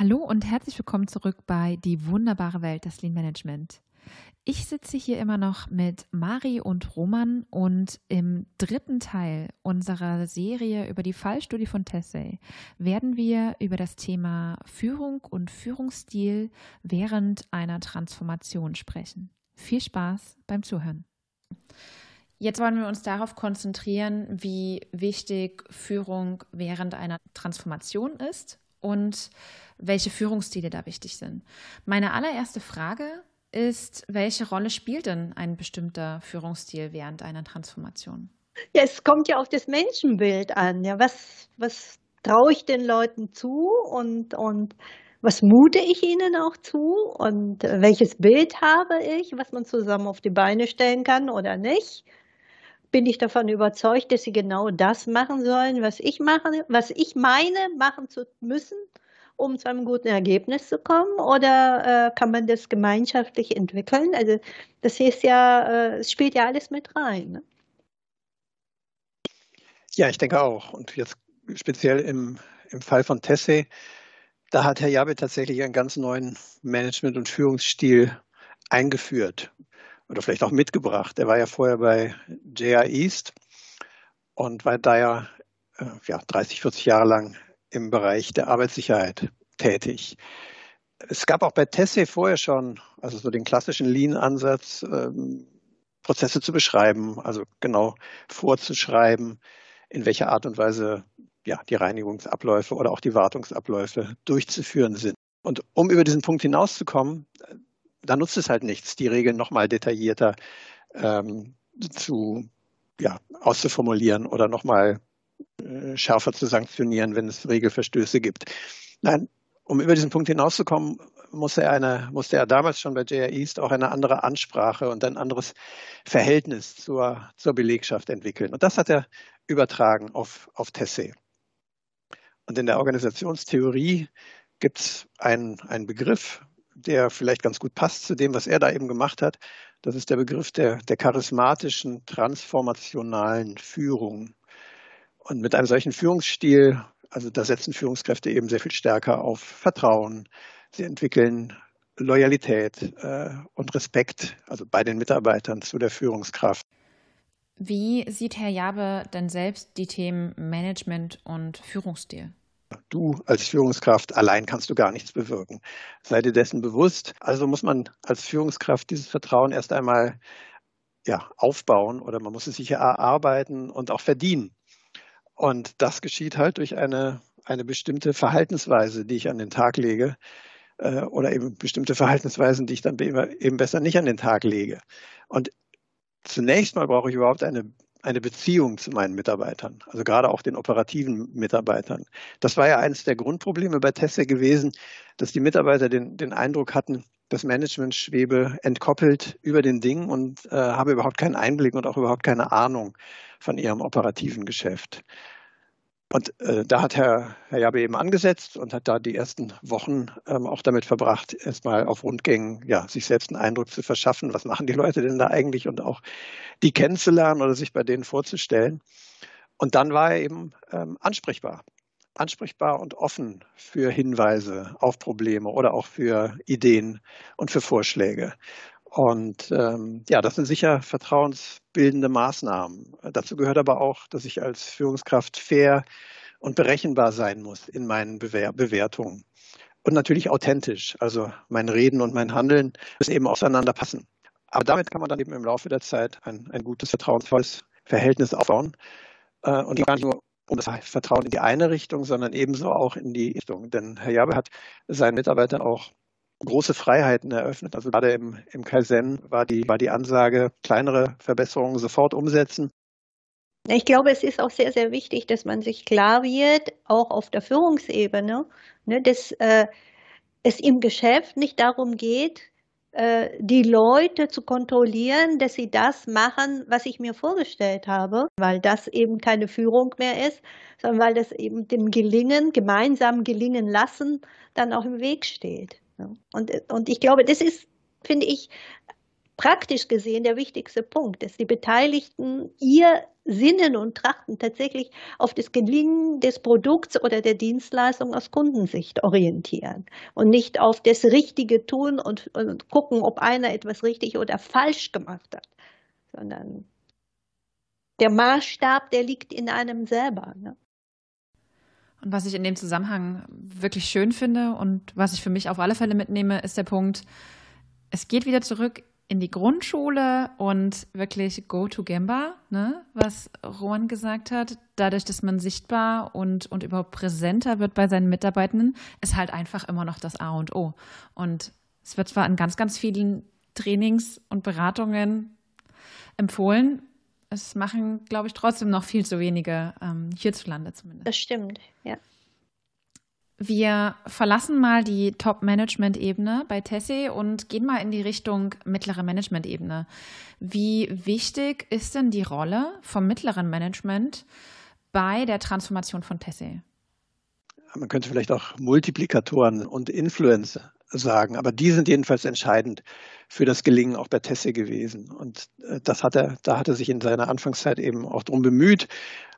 Hallo und herzlich willkommen zurück bei Die wunderbare Welt des Lean Management. Ich sitze hier immer noch mit Mari und Roman und im dritten Teil unserer Serie über die Fallstudie von Tessay werden wir über das Thema Führung und Führungsstil während einer Transformation sprechen. Viel Spaß beim Zuhören. Jetzt wollen wir uns darauf konzentrieren, wie wichtig Führung während einer Transformation ist und welche Führungsstile da wichtig sind. Meine allererste Frage ist, welche Rolle spielt denn ein bestimmter Führungsstil während einer Transformation? Ja, es kommt ja auf das Menschenbild an. Ja, was, was traue ich den Leuten zu und, und was mute ich ihnen auch zu und welches Bild habe ich, was man zusammen auf die Beine stellen kann oder nicht? Bin ich davon überzeugt, dass sie genau das machen sollen, was ich mache, was ich meine, machen zu müssen? um zu einem guten Ergebnis zu kommen oder äh, kann man das gemeinschaftlich entwickeln? Also das ist ja, äh, es spielt ja alles mit rein. Ne? Ja, ich denke auch. Und jetzt speziell im, im Fall von Tesse, da hat Herr Jabe tatsächlich einen ganz neuen Management- und Führungsstil eingeführt oder vielleicht auch mitgebracht. Er war ja vorher bei JR East und war da ja, äh, ja 30, 40 Jahre lang im Bereich der Arbeitssicherheit tätig. Es gab auch bei Tesse vorher schon, also so den klassischen Lean-Ansatz, ähm, Prozesse zu beschreiben, also genau vorzuschreiben, in welcher Art und Weise ja, die Reinigungsabläufe oder auch die Wartungsabläufe durchzuführen sind. Und um über diesen Punkt hinauszukommen, da nutzt es halt nichts, die Regeln nochmal detaillierter ähm, zu, ja, auszuformulieren oder nochmal äh, schärfer zu sanktionieren, wenn es Regelverstöße gibt. Nein, um über diesen Punkt hinauszukommen, musste er, eine, musste er damals schon bei JR East auch eine andere Ansprache und ein anderes Verhältnis zur, zur Belegschaft entwickeln. Und das hat er übertragen auf, auf Tessé. Und in der Organisationstheorie gibt es einen, einen Begriff, der vielleicht ganz gut passt zu dem, was er da eben gemacht hat. Das ist der Begriff der, der charismatischen, transformationalen Führung. Und mit einem solchen Führungsstil, also da setzen Führungskräfte eben sehr viel stärker auf Vertrauen. Sie entwickeln Loyalität äh, und Respekt, also bei den Mitarbeitern zu der Führungskraft. Wie sieht Herr Jabe denn selbst die Themen Management und Führungsstil? Du als Führungskraft allein kannst du gar nichts bewirken. Sei dir dessen bewusst. Also muss man als Führungskraft dieses Vertrauen erst einmal ja, aufbauen oder man muss es sich erarbeiten und auch verdienen. Und das geschieht halt durch eine, eine bestimmte Verhaltensweise, die ich an den Tag lege äh, oder eben bestimmte Verhaltensweisen, die ich dann eben besser nicht an den Tag lege. Und zunächst mal brauche ich überhaupt eine, eine Beziehung zu meinen Mitarbeitern, also gerade auch den operativen Mitarbeitern. Das war ja eines der Grundprobleme bei Tesse gewesen, dass die Mitarbeiter den, den Eindruck hatten, das Management schwebe entkoppelt über den Ding und äh, habe überhaupt keinen Einblick und auch überhaupt keine Ahnung von ihrem operativen Geschäft. Und äh, da hat Herr, Herr Jabe eben angesetzt und hat da die ersten Wochen ähm, auch damit verbracht, erstmal auf Rundgängen ja, sich selbst einen Eindruck zu verschaffen, was machen die Leute denn da eigentlich und auch die kennenzulernen oder sich bei denen vorzustellen. Und dann war er eben ähm, ansprechbar. Ansprechbar und offen für Hinweise auf Probleme oder auch für Ideen und für Vorschläge. Und ähm, ja, das sind sicher vertrauensbildende Maßnahmen. Dazu gehört aber auch, dass ich als Führungskraft fair und berechenbar sein muss in meinen Bewer Bewertungen. Und natürlich authentisch. Also mein Reden und mein Handeln müssen eben auseinander passen. Aber damit kann man dann eben im Laufe der Zeit ein, ein gutes, vertrauensvolles Verhältnis aufbauen. Äh, und gar nicht nur um das Vertrauen in die eine Richtung, sondern ebenso auch in die Richtung. Denn Herr Jabe hat seinen Mitarbeitern auch große Freiheiten eröffnet. Also gerade im, im Kaizen war die, war die Ansage, kleinere Verbesserungen sofort umsetzen. Ich glaube, es ist auch sehr, sehr wichtig, dass man sich klar wird, auch auf der Führungsebene, ne, dass äh, es im Geschäft nicht darum geht, äh, die Leute zu kontrollieren, dass sie das machen, was ich mir vorgestellt habe, weil das eben keine Führung mehr ist, sondern weil das eben dem Gelingen, gemeinsam gelingen lassen, dann auch im Weg steht. Und, und ich glaube, das ist, finde ich, praktisch gesehen der wichtigste Punkt, dass die Beteiligten ihr sinnen und trachten tatsächlich auf das Gelingen des Produkts oder der Dienstleistung aus Kundensicht orientieren und nicht auf das Richtige tun und, und gucken, ob einer etwas richtig oder falsch gemacht hat, sondern der Maßstab, der liegt in einem selber. Ne? Und was ich in dem Zusammenhang wirklich schön finde und was ich für mich auf alle Fälle mitnehme, ist der Punkt, es geht wieder zurück in die Grundschule und wirklich go to Gamba, ne, was Roman gesagt hat, dadurch, dass man sichtbar und, und überhaupt präsenter wird bei seinen Mitarbeitenden, ist halt einfach immer noch das A und O. Und es wird zwar in ganz, ganz vielen Trainings und Beratungen empfohlen, es machen, glaube ich, trotzdem noch viel zu wenige, ähm, hierzulande zumindest. Das stimmt, ja. Wir verlassen mal die Top-Management-Ebene bei Tessie und gehen mal in die Richtung mittlere Management-Ebene. Wie wichtig ist denn die Rolle vom mittleren Management bei der Transformation von Tessie? Man könnte vielleicht auch Multiplikatoren und Influencer sagen, aber die sind jedenfalls entscheidend für das Gelingen auch bei Tessie gewesen. Und äh, das hat er, da hat er sich in seiner Anfangszeit eben auch darum bemüht,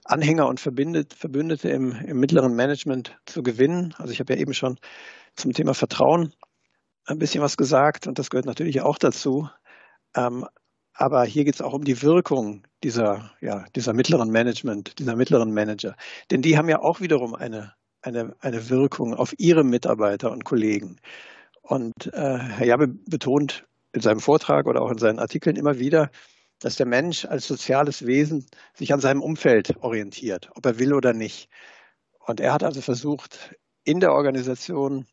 Anhänger und Verbündete im, im mittleren Management zu gewinnen. Also ich habe ja eben schon zum Thema Vertrauen ein bisschen was gesagt und das gehört natürlich auch dazu. Ähm, aber hier geht es auch um die Wirkung dieser, ja, dieser mittleren Management, dieser mittleren Manager. Denn die haben ja auch wiederum eine, eine, eine Wirkung auf ihre Mitarbeiter und Kollegen. Und äh, Herr Jabbe betont in seinem Vortrag oder auch in seinen Artikeln immer wieder, dass der Mensch als soziales Wesen sich an seinem Umfeld orientiert, ob er will oder nicht. Und er hat also versucht, in der Organisation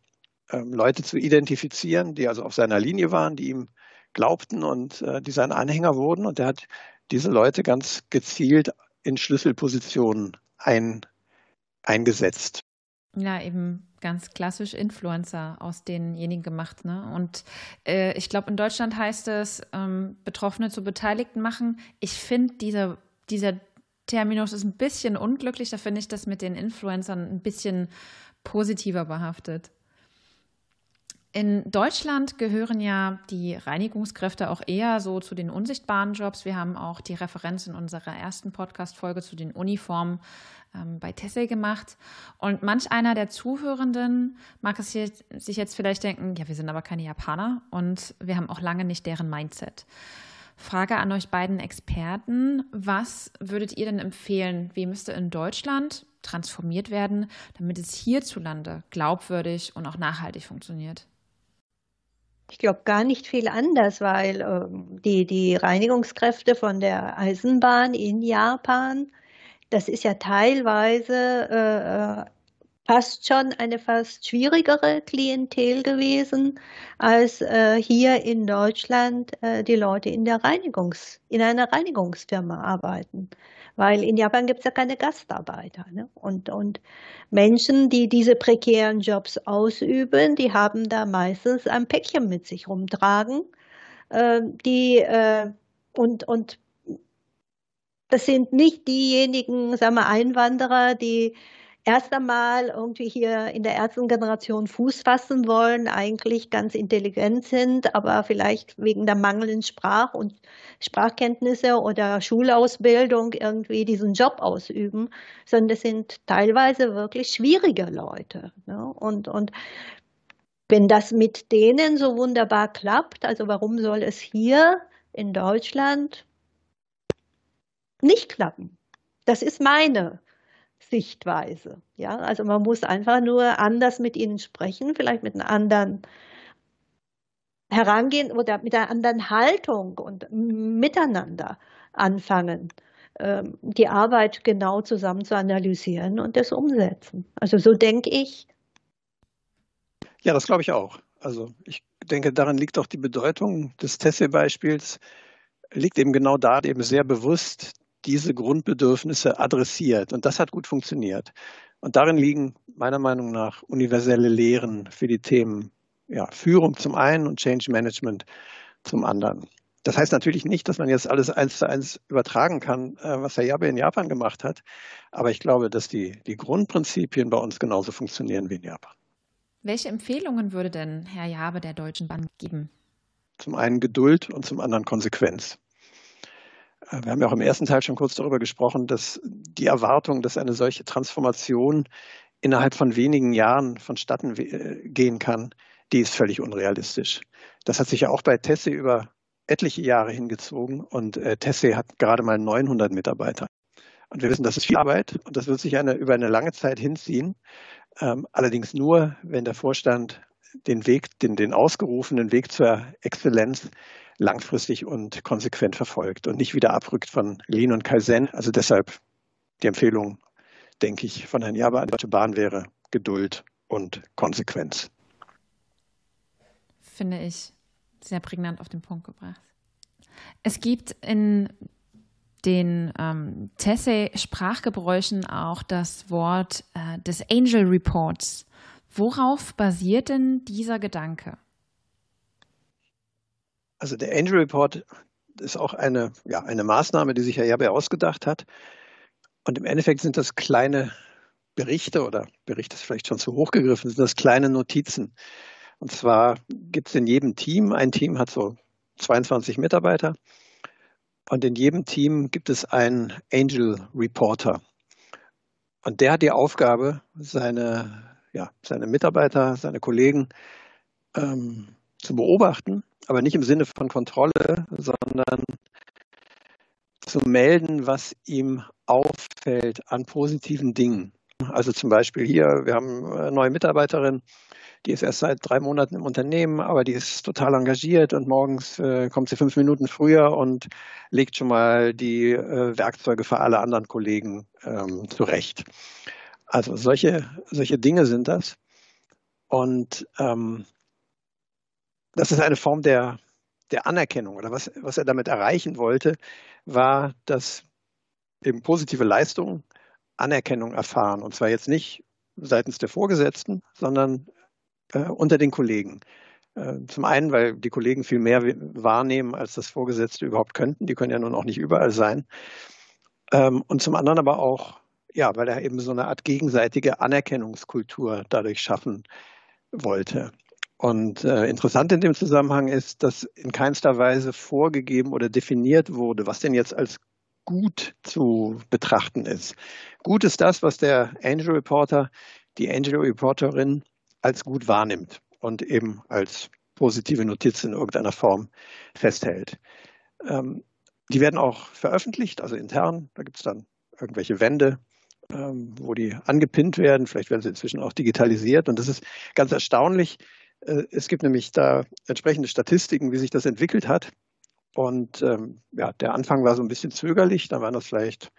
ähm, Leute zu identifizieren, die also auf seiner Linie waren, die ihm glaubten und äh, die seine Anhänger wurden. Und er hat diese Leute ganz gezielt in Schlüsselpositionen ein, eingesetzt. Ja, eben ganz klassisch Influencer aus denjenigen gemacht. Ne? Und äh, ich glaube, in Deutschland heißt es, ähm, Betroffene zu Beteiligten machen. Ich finde, dieser, dieser Terminus ist ein bisschen unglücklich. Da finde ich das mit den Influencern ein bisschen positiver behaftet. In Deutschland gehören ja die Reinigungskräfte auch eher so zu den unsichtbaren Jobs. Wir haben auch die Referenz in unserer ersten Podcast-Folge zu den Uniformen ähm, bei Tessel gemacht. Und manch einer der Zuhörenden mag es hier, sich jetzt vielleicht denken, ja, wir sind aber keine Japaner und wir haben auch lange nicht deren Mindset. Frage an euch beiden Experten, was würdet ihr denn empfehlen, wie müsste in Deutschland transformiert werden, damit es hierzulande glaubwürdig und auch nachhaltig funktioniert? Ich glaube gar nicht viel anders, weil äh, die, die Reinigungskräfte von der Eisenbahn in Japan das ist ja teilweise äh, äh, fast schon eine fast schwierigere Klientel gewesen, als äh, hier in Deutschland äh, die Leute in der Reinigungs, in einer Reinigungsfirma arbeiten. Weil in Japan gibt es ja keine Gastarbeiter. Ne? Und, und Menschen, die diese prekären Jobs ausüben, die haben da meistens ein Päckchen mit sich rumtragen, äh, die äh, und, und das sind nicht diejenigen, sagen wir, Einwanderer, die erst einmal irgendwie hier in der ersten Generation Fuß fassen wollen, eigentlich ganz intelligent sind, aber vielleicht wegen der mangelnden Sprach- und Sprachkenntnisse oder Schulausbildung irgendwie diesen Job ausüben, sondern das sind teilweise wirklich schwierige Leute. Ne? Und, und wenn das mit denen so wunderbar klappt, also warum soll es hier in Deutschland nicht klappen. Das ist meine Sichtweise. Ja, also man muss einfach nur anders mit ihnen sprechen, vielleicht mit einer anderen herangehen oder mit einer anderen Haltung und miteinander anfangen, ähm, die Arbeit genau zusammen zu analysieren und das umsetzen. Also so denke ich. Ja, das glaube ich auch. Also ich denke, darin liegt auch die Bedeutung des Tesse-Beispiels, liegt eben genau da, eben sehr bewusst diese Grundbedürfnisse adressiert. Und das hat gut funktioniert. Und darin liegen meiner Meinung nach universelle Lehren für die Themen ja, Führung zum einen und Change Management zum anderen. Das heißt natürlich nicht, dass man jetzt alles eins zu eins übertragen kann, äh, was Herr Jabe in Japan gemacht hat. Aber ich glaube, dass die, die Grundprinzipien bei uns genauso funktionieren wie in Japan. Welche Empfehlungen würde denn Herr Jabe der Deutschen Bank geben? Zum einen Geduld und zum anderen Konsequenz. Wir haben ja auch im ersten Teil schon kurz darüber gesprochen, dass die Erwartung, dass eine solche Transformation innerhalb von wenigen Jahren vonstatten äh, gehen kann, die ist völlig unrealistisch. Das hat sich ja auch bei Tesse über etliche Jahre hingezogen und äh, Tesse hat gerade mal 900 Mitarbeiter. Und wir wissen, das ist viel Arbeit und das wird sich eine, über eine lange Zeit hinziehen. Ähm, allerdings nur, wenn der Vorstand den Weg, den, den ausgerufenen Weg zur Exzellenz langfristig und konsequent verfolgt und nicht wieder abrückt von Lean und Kaizen. Also deshalb die Empfehlung, denke ich, von Herrn Jaber an die Deutsche Bahn wäre Geduld und Konsequenz. Finde ich sehr prägnant auf den Punkt gebracht. Es gibt in den ähm, Tessay-Sprachgebräuchen auch das Wort äh, des Angel Reports. Worauf basiert denn dieser Gedanke? Also der Angel Report ist auch eine, ja, eine Maßnahme, die sich Herr Jabe ausgedacht hat. Und im Endeffekt sind das kleine Berichte oder Berichte ist vielleicht schon zu hoch gegriffen, sind das kleine Notizen. Und zwar gibt es in jedem Team, ein Team hat so 22 Mitarbeiter und in jedem Team gibt es einen Angel Reporter. Und der hat die Aufgabe, seine, ja, seine Mitarbeiter, seine Kollegen ähm, zu beobachten, aber nicht im Sinne von Kontrolle, sondern zu melden, was ihm auffällt an positiven Dingen. Also zum Beispiel hier, wir haben eine neue Mitarbeiterin, die ist erst seit drei Monaten im Unternehmen, aber die ist total engagiert und morgens äh, kommt sie fünf Minuten früher und legt schon mal die äh, Werkzeuge für alle anderen Kollegen ähm, zurecht. Also solche, solche Dinge sind das. Und ähm, das ist eine Form der, der Anerkennung oder was, was er damit erreichen wollte, war, dass eben positive Leistungen Anerkennung erfahren. Und zwar jetzt nicht seitens der Vorgesetzten, sondern äh, unter den Kollegen. Äh, zum einen, weil die Kollegen viel mehr wahrnehmen, als das Vorgesetzte überhaupt könnten. Die können ja nun auch nicht überall sein. Ähm, und zum anderen aber auch, ja, weil er eben so eine Art gegenseitige Anerkennungskultur dadurch schaffen wollte. Und äh, interessant in dem Zusammenhang ist, dass in keinster Weise vorgegeben oder definiert wurde, was denn jetzt als gut zu betrachten ist. Gut ist das, was der Angel Reporter, die Angel Reporterin als gut wahrnimmt und eben als positive Notiz in irgendeiner Form festhält. Ähm, die werden auch veröffentlicht, also intern. Da gibt es dann irgendwelche Wände, wo die angepinnt werden. Vielleicht werden sie inzwischen auch digitalisiert. Und das ist ganz erstaunlich. Äh, es gibt nämlich da entsprechende Statistiken, wie sich das entwickelt hat. Und ähm, ja, der Anfang war so ein bisschen zögerlich. Da waren das vielleicht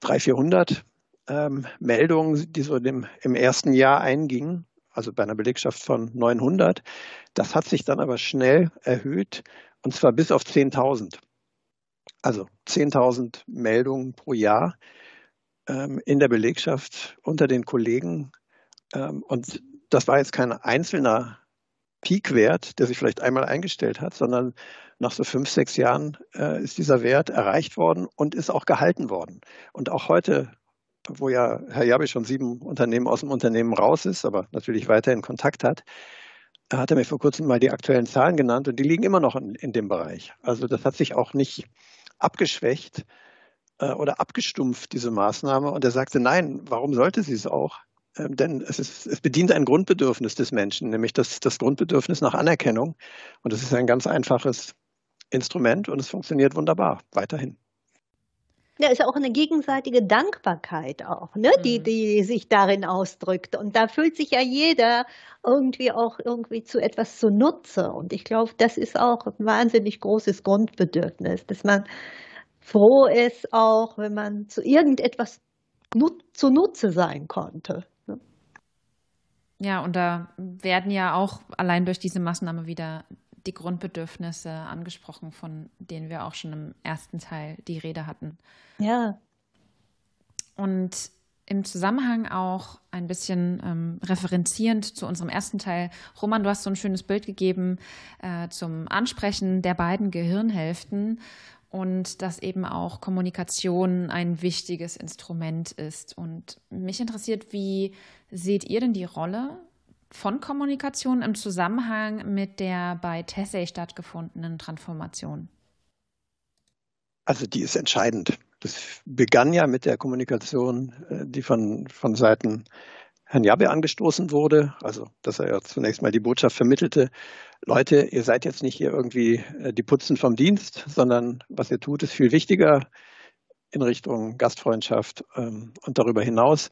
300, 400 ähm, Meldungen, die so dem, im ersten Jahr eingingen also bei einer Belegschaft von 900. Das hat sich dann aber schnell erhöht und zwar bis auf 10.000. Also 10.000 Meldungen pro Jahr ähm, in der Belegschaft unter den Kollegen. Ähm, und das war jetzt kein einzelner Peakwert, der sich vielleicht einmal eingestellt hat, sondern nach so fünf, sechs Jahren äh, ist dieser Wert erreicht worden und ist auch gehalten worden. Und auch heute wo ja Herr Jabi schon sieben Unternehmen aus dem Unternehmen raus ist, aber natürlich weiterhin Kontakt hat, hat er mir vor kurzem mal die aktuellen Zahlen genannt und die liegen immer noch in, in dem Bereich. Also das hat sich auch nicht abgeschwächt äh, oder abgestumpft, diese Maßnahme. Und er sagte, nein, warum sollte sie es auch? Ähm, denn es, ist, es bedient ein Grundbedürfnis des Menschen, nämlich das, das Grundbedürfnis nach Anerkennung. Und es ist ein ganz einfaches Instrument und es funktioniert wunderbar weiterhin. Ja, ist auch eine gegenseitige Dankbarkeit auch, ne, mhm. die, die sich darin ausdrückt. Und da fühlt sich ja jeder irgendwie auch irgendwie zu etwas zunutze. Und ich glaube, das ist auch ein wahnsinnig großes Grundbedürfnis, dass man froh ist, auch wenn man zu irgendetwas nut zunutze sein konnte. Ne? Ja, und da werden ja auch allein durch diese Maßnahme wieder die Grundbedürfnisse angesprochen, von denen wir auch schon im ersten Teil die Rede hatten. Ja. Und im Zusammenhang auch ein bisschen ähm, referenzierend zu unserem ersten Teil. Roman, du hast so ein schönes Bild gegeben äh, zum Ansprechen der beiden Gehirnhälften und dass eben auch Kommunikation ein wichtiges Instrument ist. Und mich interessiert, wie seht ihr denn die Rolle von Kommunikation im Zusammenhang mit der bei Tessay stattgefundenen Transformation? Also die ist entscheidend. Das begann ja mit der Kommunikation, äh, die von, von Seiten Herrn Jabbe angestoßen wurde, also dass er ja zunächst mal die Botschaft vermittelte, Leute, ihr seid jetzt nicht hier irgendwie äh, die Putzen vom Dienst, sondern was ihr tut, ist viel wichtiger in Richtung Gastfreundschaft ähm, und darüber hinaus.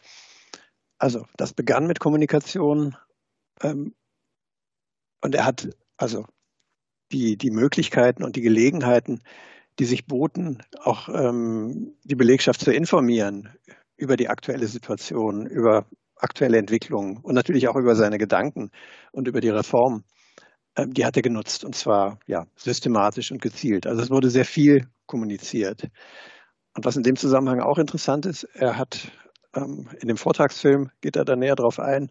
Also das begann mit Kommunikation ähm, und er hat also die, die Möglichkeiten und die Gelegenheiten, die sich boten, auch ähm, die Belegschaft zu informieren über die aktuelle Situation, über aktuelle Entwicklungen und natürlich auch über seine Gedanken und über die Reform, ähm, die hat er genutzt und zwar ja systematisch und gezielt. Also es wurde sehr viel kommuniziert. Und was in dem Zusammenhang auch interessant ist, er hat ähm, in dem Vortragsfilm geht er da näher drauf ein.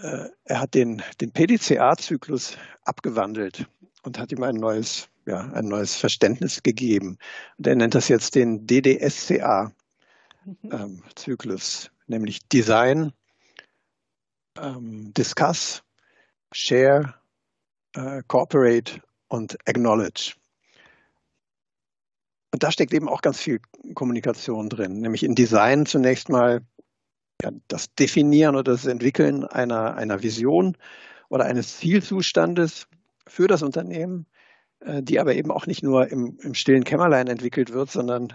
Äh, er hat den, den PDCA-Zyklus abgewandelt und hat ihm ein neues, ja, ein neues Verständnis gegeben. Und er nennt das jetzt den DDSCA-Zyklus, mhm. ähm, nämlich Design, ähm, Discuss, Share, äh, Cooperate und Acknowledge. Und da steckt eben auch ganz viel Kommunikation drin, nämlich in Design zunächst mal ja, das Definieren oder das Entwickeln einer, einer Vision oder eines Zielzustandes für das Unternehmen, äh, die aber eben auch nicht nur im, im stillen Kämmerlein entwickelt wird, sondern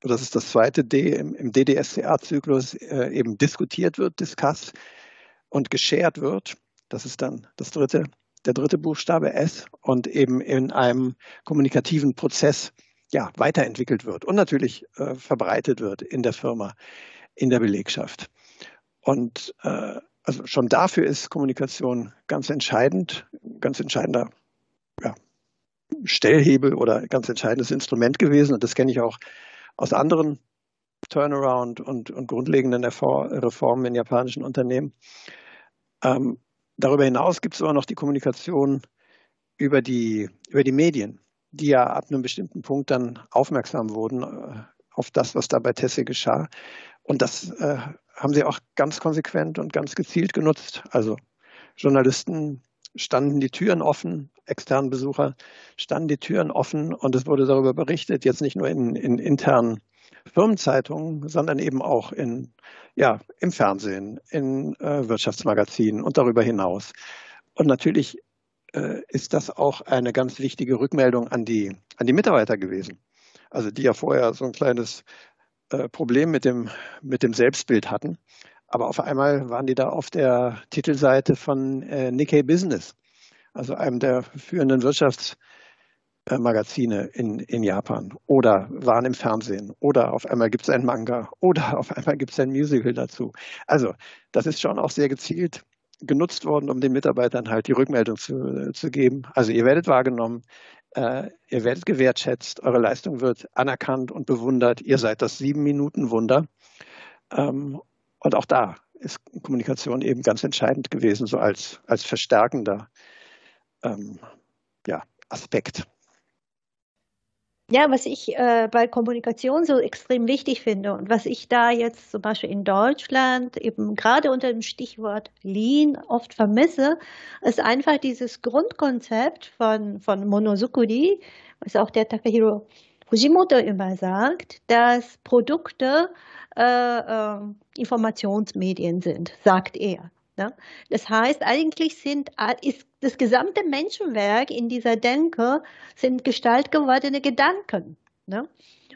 das ist das zweite D im, im DDSCA-Zyklus äh, eben diskutiert wird, discuss und geshared wird. Das ist dann das dritte, der dritte Buchstabe S und eben in einem kommunikativen Prozess ja, weiterentwickelt wird und natürlich äh, verbreitet wird in der Firma, in der Belegschaft. Und äh, also schon dafür ist Kommunikation ganz entscheidend, ganz entscheidender ja, Stellhebel oder ganz entscheidendes Instrument gewesen. Und das kenne ich auch aus anderen Turnaround und, und grundlegenden Reformen in japanischen Unternehmen. Ähm, darüber hinaus gibt es aber noch die Kommunikation über die, über die Medien die ja ab einem bestimmten Punkt dann aufmerksam wurden äh, auf das, was da bei Tesse geschah. Und das äh, haben sie auch ganz konsequent und ganz gezielt genutzt. Also Journalisten standen die Türen offen, externen Besucher standen die Türen offen und es wurde darüber berichtet, jetzt nicht nur in, in internen Firmenzeitungen, sondern eben auch in, ja, im Fernsehen, in äh, Wirtschaftsmagazinen und darüber hinaus. Und natürlich äh, ist das auch eine ganz wichtige Rückmeldung an die, an die Mitarbeiter gewesen. Also die ja vorher so ein kleines äh, Problem mit dem, mit dem Selbstbild hatten. Aber auf einmal waren die da auf der Titelseite von äh, Nikkei Business, also einem der führenden Wirtschaftsmagazine in, in Japan. Oder waren im Fernsehen. Oder auf einmal gibt es ein Manga. Oder auf einmal gibt es ein Musical dazu. Also das ist schon auch sehr gezielt genutzt worden, um den Mitarbeitern halt die Rückmeldung zu, zu geben. Also ihr werdet wahrgenommen, äh, ihr werdet gewertschätzt, eure Leistung wird anerkannt und bewundert, ihr seid das sieben Minuten Wunder. Ähm, und auch da ist Kommunikation eben ganz entscheidend gewesen, so als, als verstärkender ähm, ja, Aspekt. Ja, was ich äh, bei Kommunikation so extrem wichtig finde und was ich da jetzt zum Beispiel in Deutschland eben gerade unter dem Stichwort Lean oft vermisse, ist einfach dieses Grundkonzept von, von Monosukuri, was auch der Takahiro Fujimoto immer sagt, dass Produkte äh, äh, Informationsmedien sind, sagt er. Ne? Das heißt, eigentlich sind, ist das gesamte Menschenwerk in dieser Denke sind gestaltgewordene Gedanken. Ne?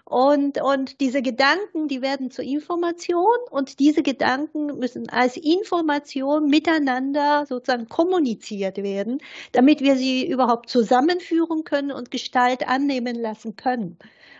Und, und diese Gedanken, die werden zur Information und diese Gedanken müssen als Information miteinander sozusagen kommuniziert werden, damit wir sie überhaupt zusammenführen können und Gestalt annehmen lassen können.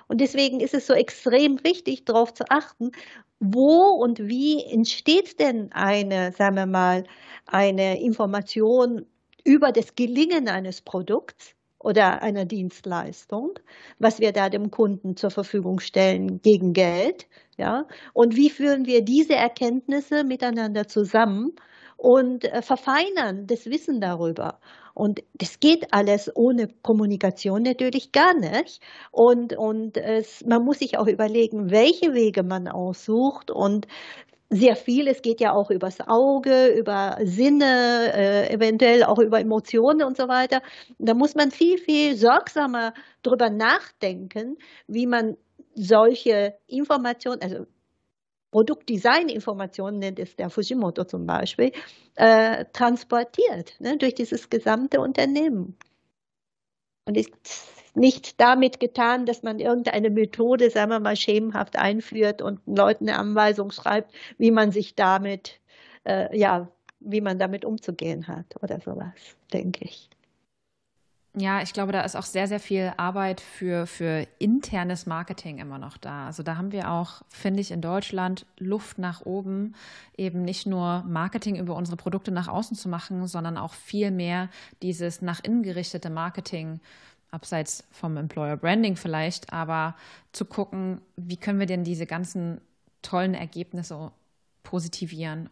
Und deswegen ist es so extrem wichtig, darauf zu achten, wo und wie entsteht denn eine, sagen wir mal, eine Information über das Gelingen eines Produkts oder einer Dienstleistung, was wir da dem Kunden zur Verfügung stellen gegen Geld, ja, und wie führen wir diese Erkenntnisse miteinander zusammen und äh, verfeinern das Wissen darüber. Und das geht alles ohne Kommunikation natürlich gar nicht. Und, und es, man muss sich auch überlegen, welche Wege man aussucht und sehr viel. Es geht ja auch übers Auge, über Sinne, äh, eventuell auch über Emotionen und so weiter. Da muss man viel, viel sorgsamer drüber nachdenken, wie man solche Informationen, also Produktdesign-Informationen nennt es der Fujimoto zum Beispiel, äh, transportiert ne, durch dieses gesamte Unternehmen. Und ist nicht damit getan, dass man irgendeine Methode, sagen wir mal, schemenhaft einführt und Leuten eine Anweisung schreibt, wie man sich damit, äh, ja, wie man damit umzugehen hat oder sowas, denke ich. Ja, ich glaube, da ist auch sehr, sehr viel Arbeit für, für internes Marketing immer noch da. Also da haben wir auch, finde ich, in Deutschland Luft nach oben, eben nicht nur Marketing über unsere Produkte nach außen zu machen, sondern auch viel mehr dieses nach innen gerichtete Marketing, abseits vom Employer Branding vielleicht, aber zu gucken, wie können wir denn diese ganzen tollen Ergebnisse positivieren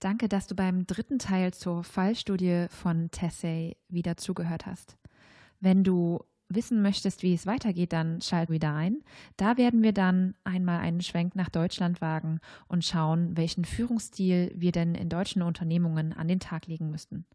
Danke, dass du beim dritten Teil zur Fallstudie von Tessay wieder zugehört hast. Wenn du wissen möchtest, wie es weitergeht, dann schalt wieder ein. Da werden wir dann einmal einen Schwenk nach Deutschland wagen und schauen, welchen Führungsstil wir denn in deutschen Unternehmungen an den Tag legen müssten.